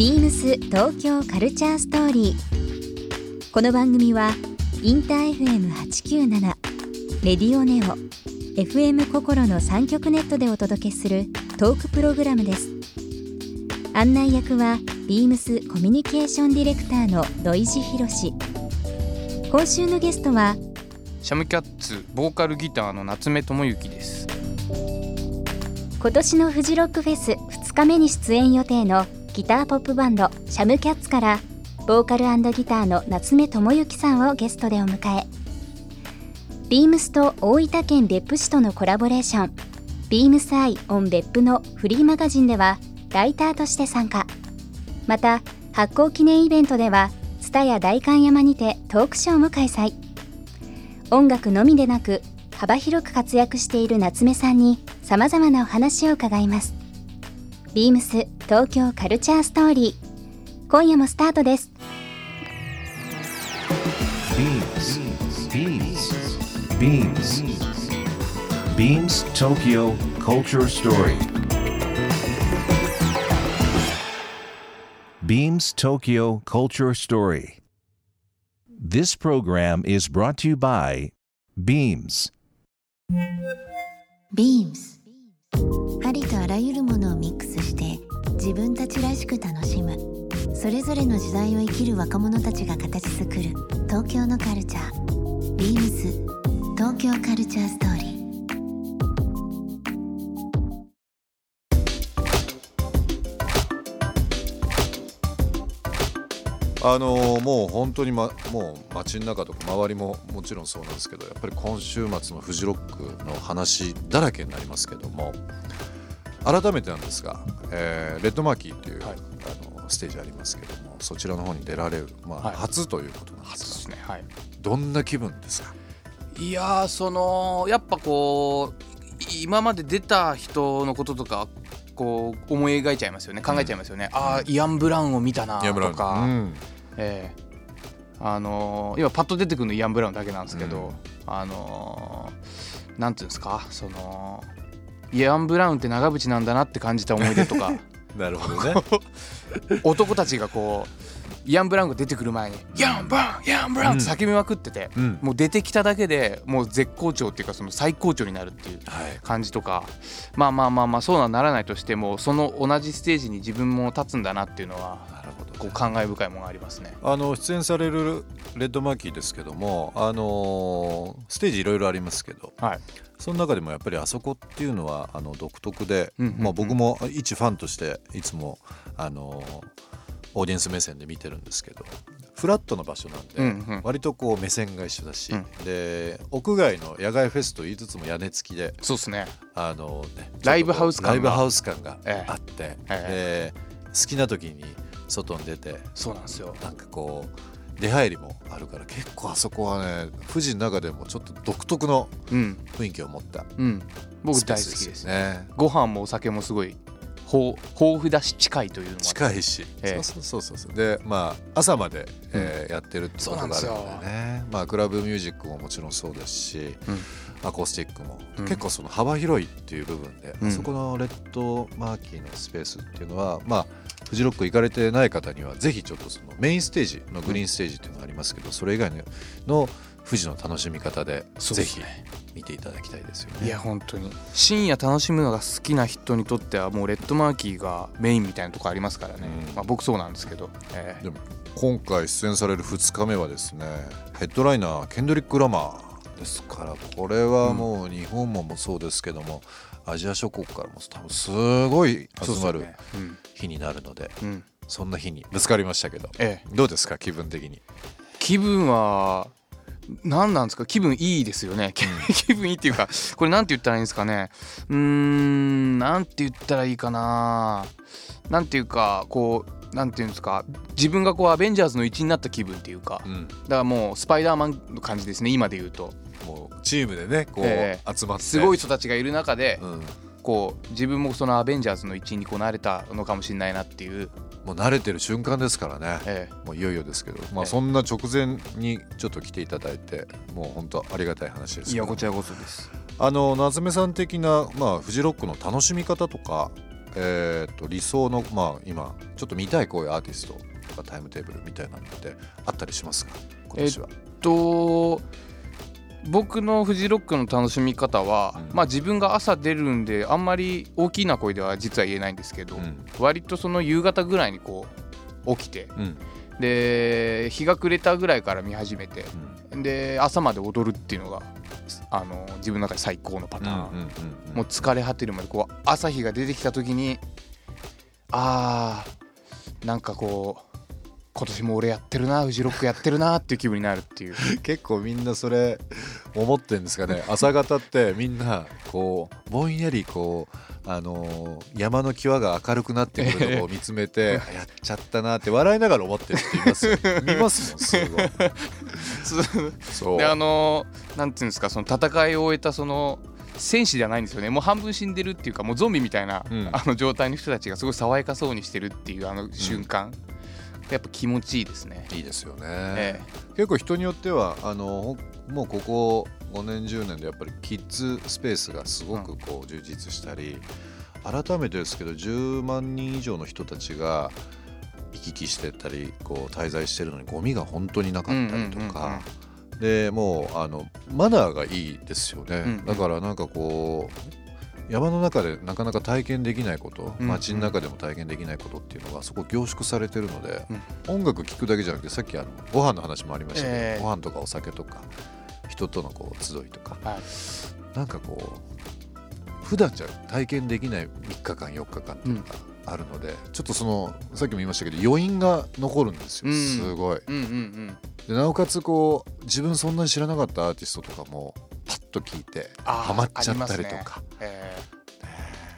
ビームス東京カルチャーストーリー。この番組はインター FM897 レディオネオ FM 心の三極ネットでお届けするトークプログラムです。案内役はビームスコミュニケーションディレクターの土井博志。今週のゲストはシャムキャッツボーカルギターの夏目智之です今年のフジロックフェス2日目に出演予定のギターポップバンドシャムキャッツからボーカルギターの夏目智之さんをゲストでお迎え。ビームスと大分県別府市とのコラボレーションビームスアイオン別府のフリーマガジンではライターとして参加。また発行記念イベントでは蔦屋代官山にてトークショーも開催。音楽のみでなく幅広く活躍している夏目さんにさまざまなお話を伺います。ビームス東京カルチャーストーリー今夜もスタートです Beams Beams Beams Tokyo Culture Story Beams Tokyo Culture Story This program is brought to you by Beams ビームスありとあらゆるものをミックスして自分たちらしく楽しむ。それぞれの時代を生きる若者たちが形作る。東京のカルチャー。ビームス。東京カルチャーストーリー。あのーもう本当に、ま、もう街の中とか周りももちろんそうなんですけどやっぱり今週末のフジロックの話だらけになりますけども改めてなんですが、えーレッドマーキーっていう、はい。あのステージありますけどもそちらの方に出られる、まあはい。初ということなんで初ですすがね。はい。どんな気分ですか？いやーそのやっぱこう今まで出た人のこととかこう思い描いちゃいますよね。考えちゃいますよね、ああイアン・ブラウンを見たなとか、うん。ええ。あのー今パッと出てくるのイアン・ブラウンだけなんですけど、うん。あのーなんていうんですか？そのイアン・ブラウンって長渕なんだなって感じた思い出とか。なるほどね。男たちがこうイアン・ブラウンが出てくる前に「イアン・ブラウンイアン・ブラウン!」って叫びまくってて、うん。もう出てきただけでもう絶好調っていうかその最高潮になるっていうはい。感じとかまあまあまあまあそうはならないとしてもその同じステージに自分も立つんだなっていうのはなるほどこう感慨深いものがありますね。あの出演されるレッドマーキーですけども、あのーステージいろいろありますけどはい、その中でもやっぱりあそこっていうのはあの独特で、うんうんうん。まあ、僕も一ファンとしていつもあのオーディエンス目線で見てるんですけどフラットな場所なんで、うんうん。割とこう目線が一緒だし、うん。で屋外の野外フェスと言いつつも屋根付きでそうですね。あの、ね、ライブハウス感が。ライブハウス感がええあって、え。で好きな時に外に出てそうなんですよ。なんかこう出入りもあるから結構あそこはね富士の中でもちょっと独特のうん。雰囲気を持ったうん、僕スペー大好スきです。ね。ご飯もお酒もすごい豊豊富だし近いというのも近いし、ええ。そうそうそうそうでまあ朝まで、えーやってるってことがあるんでねまあクラブミュージックももちろんそうですし、アコースティックも、うん。結構その幅広いっていう部分で、そこのレッドマーキーのスペースっていうのはまあフジロック行かれてない方にはぜひちょっとそのメインステージのグリーンステージっていうのがありますけど、それ以外のの富士の楽しみ方でぜひ見ていただきたいですよね。いや本当に。深夜楽しむのが好きな人にとってはもうレッドマーキーがメインみたいなとこありますからね、うん。まあ、僕そうなんですけど、ええ。でも今回出演される2日目はですねヘッドライナーケンドリック・ラマーですからこれはもう日本ももそうですけども、アジア諸国からも多分すごい集まる日になるのでそんな日にぶつかりましたけどええ、どうですか気分的に？気分は何なんですか？気分いいですよね。気分いいっていうかこれなんて言ったらいいんですかね？うーんなんて言ったらいいかな？なんていうかこうなんていうんですか？自分がこうアベンジャーズの一員になった気分っていうか。うん。だからもうスパイダーマンの感じですね今で言うとチームでねこう、え集まって。すごい人たちがいる中でうん、こう自分もそのアベンジャーズの一員にこうなれたのかもしれないなっていう、もう慣れてる瞬間ですからね、えもういよいよですけど、まあ、ええ。そんな直前にちょっと来ていただいてもう本当ありがたい話ですいやこちらこそです。あの夏目さん的な、まあ、フジロックの楽しみ方とかえー、と理想のまあ今ちょっと見たいこういうアーティストとかタイムテーブルみたいなのってあったりしますか？今年は、と僕のフジロックの楽しみ方は、うん。まあ自分が朝出るんであんまり大きな声では実は言えないんですけど、うん。割とその夕方ぐらいにこう起きてうん。で日が暮れたぐらいから見始めてで朝まで踊るっていうのがあの自分の中で最高のパターン、うんうんうんうん。もう疲れ果てるまでこう朝日が出てきた時にあーなんかこう今年も俺やってるなフジロックやってるなっていう気分になるっていう。結構みんなそれ思ってんですかね。朝方ってみんなこうぼんやりこうあのー山の際が明るくなってくるとこを見つめて やっちゃったなって笑いながら思ってるって言いますよ見ますもんすごい。そうであのなんていうんですかその戦いを終えたその戦士じゃないんですよね。もう半分死んでるっていうかもうゾンビみたいな、うん。あの状態の人たちがすごい爽やかそうにしてるっていうあの瞬間、やっぱ気持ちいいですね。いいですよね、え結構人によってはあのほもうここ5年10年でやっぱりキッズスペースがすごくこう充実したり、改めてですけど10万人以上の人たちが行き来してたりこう滞在してるのにゴミが本当になかったりとうんうんうんうん。かでもうあのマナーがいいですよね、うんうん。だからなんかこう山の中でなかなか体験できないことうん街の中でも体験できないことっていうのがそこ凝縮されてるので、うん音楽聴くだけじゃなくてさっきあのご飯の話もありましたけど、ええ。ご飯とかお酒とか人とのこう集いとかえはい。なんかこう普段じゃ体験できない3日間4日間っていうのがあるので、ちょっとそのさっきも言いましたけど余韻が残るんですよ、うん。すごい。うんうんうん。でなおかつこう自分そんなに知らなかったアーティストとかもパッと聞いてあーハマっちゃったりとありますか、ええ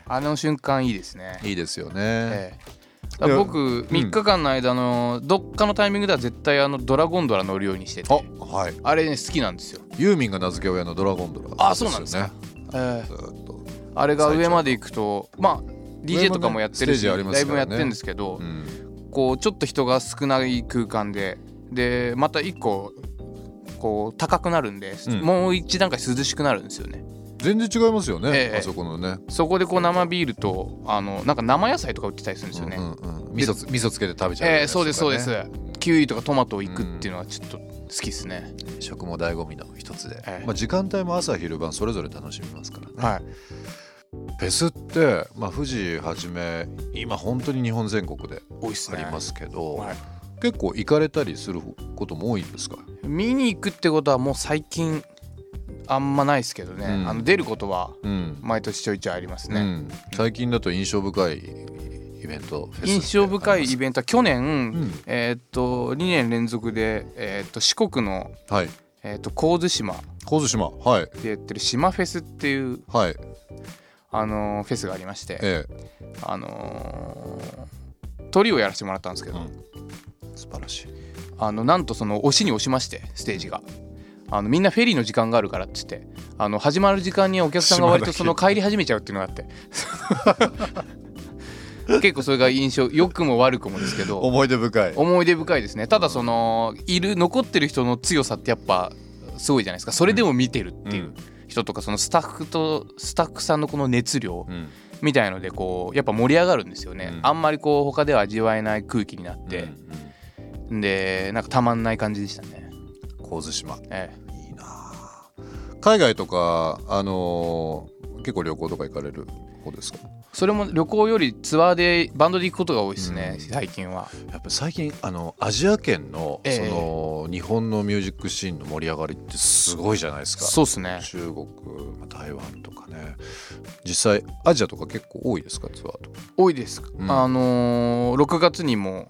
あの瞬間いいですね。いいですよね、ええだから僕3日間の間のどっかのタイミングでは絶対あのドラゴンドラ乗るようにしてて。あはい。あれね好きなんですよ。ユーミンが名付け親のドラゴンドラ。あそうなんですか？ね。えー。あれが上まで行くとまあ DJ とかもやってるし、ねね。ライブもやってるんですけど、うん。こうちょっと人が少ない空間で。でまた一個こう高くなるんで、うん。もう一段階涼しくなるんですよね。全然違いますよね、ええ。あそこのね。そこでこう生ビールとあのなんか生野菜とか売ってたりするんですよね、うんうんうん。味噌つ味噌つけて食べちゃうやつえーそうですそうです。キウイとかトマトをいくっていうのはちょっと好きですね、食も醍醐味の一つで、ええ。まあ、時間帯も朝昼晩それぞれ楽しみますからね、はい。フェスって、まあ、富士はじめ今本当に日本全国でありますけど、はい。結構行かれたりすることも多いんですか？見に行くってことはもう最近あんまないですけどね、うん。あの出ることはうん、毎年ちょいちょいありますね、うん、最近だと印象深いイベント印象深いインベントは去年、ん。えーっと2年連続で、えーっと四国の、トはい。えーっと神津島。神津島はい。でやってる島フェスっていう、はい。あのーフェスがありまして、えあのー鳥をやらせてもらったんですけど、素晴らしい。あのなんとその押しに押しましてステージが。あのみんなフェリーの時間があるからっつって。あの始まる時間にお客さんが割とその帰り始めちゃうっていうのがあって。結構それが印象良くも悪くもですけど。思い出深い。思い出深いですね。ただそのいる残ってる人の強さってやっぱすごいじゃないですか。それでも見てるっていう。人とかそのスタッフとスタッフさんのこの熱量うん。みたいのでこうやっぱ盛り上がるんですよね、うん。あんまりこう他では味わえない空気になって。う、んでなんかたまんない感じでしたね、うん神津島。えいいなあ。海外とかあのー結構旅行とか行かれる方ですか？えそれも旅行よりツアーでバンドで行くことが多いですね、うん。最近は。やっぱ最近あのアジア圏の,、ええ。その日本のミュージックシーンの盛り上がりってすごいじゃないですか。そうっすね。中国まあ台湾とかね。実際アジアとか結構多いですかツアーとか？多いです、ん。あのー6月にも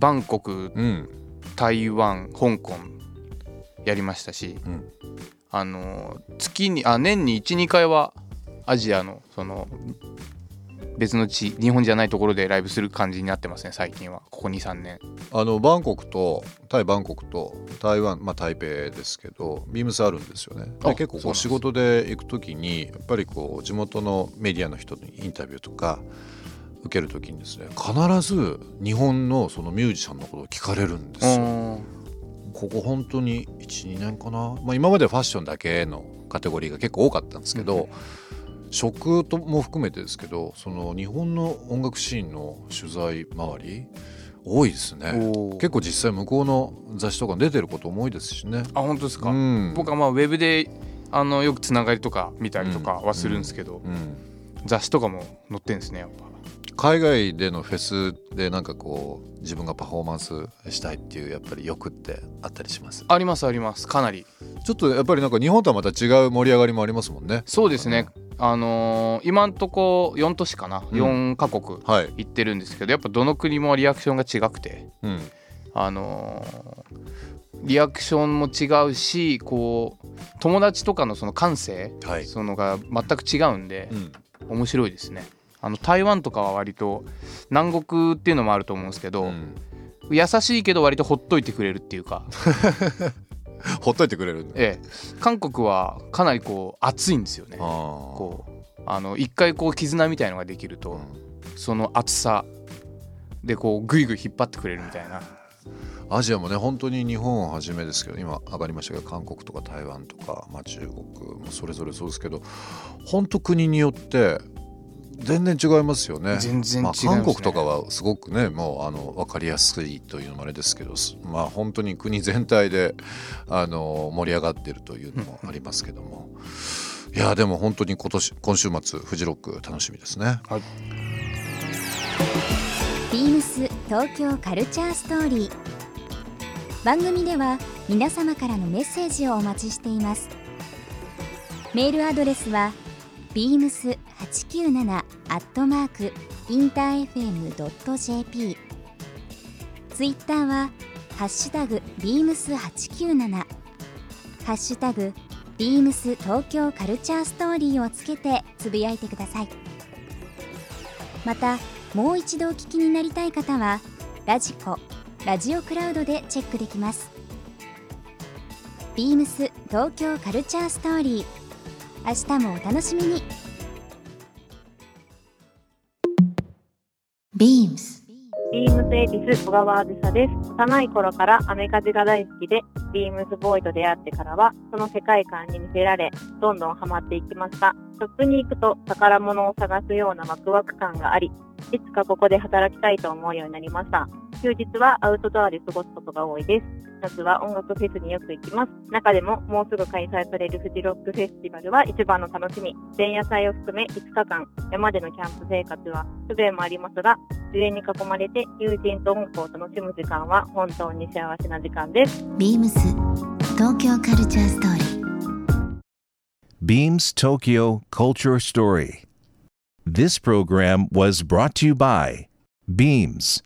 バンコクうん。台湾香港やりましたし、うん。あの月にあ年に12回はアジアのその別の地日本じゃないところでライブする感じになってますね最近は。ここ23年。あのバンコクとタイバンコクと台湾まあ台北ですけどビームスあるんですよね。あで結構こう仕事で行く時にやっぱりこう地元のメディアの人にインタビューとか受ける時にですね必ず日本のそのミュージシャンのことを聞かれるんですよ。うん。ここ本当に12年かな、まあ、今までファッションだけのカテゴリーが結構多かったんですけど、食とも含めてですけどその日本の音楽シーンの取材周り多いですね。結構実際向こうの雑誌とかに出てることも多いですしね。あ本当ですか、うん。僕はまあウェブであのよくつながりとか見たりとかはするんですけど、うん。雑誌とかも載ってんですねやっぱ海外でのフェスでなんかこう自分がパフォーマンスしたいっていうやっぱり欲ってあったりします？ありますあります。かなり。ちょっとやっぱりなんか日本とはまた違う盛り上がりもありますもんね。そうですね。あのー今んとこ4都市かな、うん。4カ国はい、行ってるんですけどやっぱどの国もリアクションが違くて。うん、あのーリアクションも違うしこう友達とかのその感性、はい。そのが全く違うんでうん。面白いですねあの台湾とかは割と南国っていうのもあると思うんですけど、うん。優しいけど割とほっといてくれるっていうか、ほっといてくれるんだ。ええ、韓国はかなりこう熱いんですよね。こうあの一回こう絆みたいのができると、うん。その熱さでこうグイグイ引っ張ってくれるみたいな。アジアもね本当に日本をはじめですけど今上がりましたけど韓国とか台湾とか、まあ、中国もそれぞれそうですけど本当国によって全然違いますよね。全然違いますね。まあ、韓国とかはすごくねもうあの分かりやすいというのもあれですけどすまあ本当に国全体であの盛り上がってるというのもありますけども。いやでも本当に今年今週末フジロック楽しみですね。ビームス東京カルチャーストーリー。番組では皆様からのメッセージをお待ちしています。メールアドレスは beams897 アットマークインター FM.jp ツイッターはハッシュタグ beams897 ハッシュタグ beams 東京カルチャーストーリーをつけてつぶやいてください。またもう一度お聞きになりたい方はラジコラジオクラウドでチェックできます。ビームス東京カルチャーストーリー。明日もお楽しみにビームスビームスエディス小川あずさです。幼い頃からアメカジが大好きで、ビームスボーイと出会ってからは、その世界観に見せられ、どんどんハマっていきました。ショップに行くと宝物を探すようなワクワク感があり、いつかここで働きたいと思うようになりました。休日はアウトドアで過ごすことが多いです。夏は音楽フェスによく行きます。中でももうすぐ開催されるフジロックフェスティバルは一番の楽しみ。前夜祭を含め5日間、山でのキャンプ生活は不便もありますが、自然に囲まれて友人と音楽を楽しむ時間は本当に幸せな時間です。ビームス東京カルチャーストーリー Beams Tokyo Culture Story. This program was brought to you by Beams.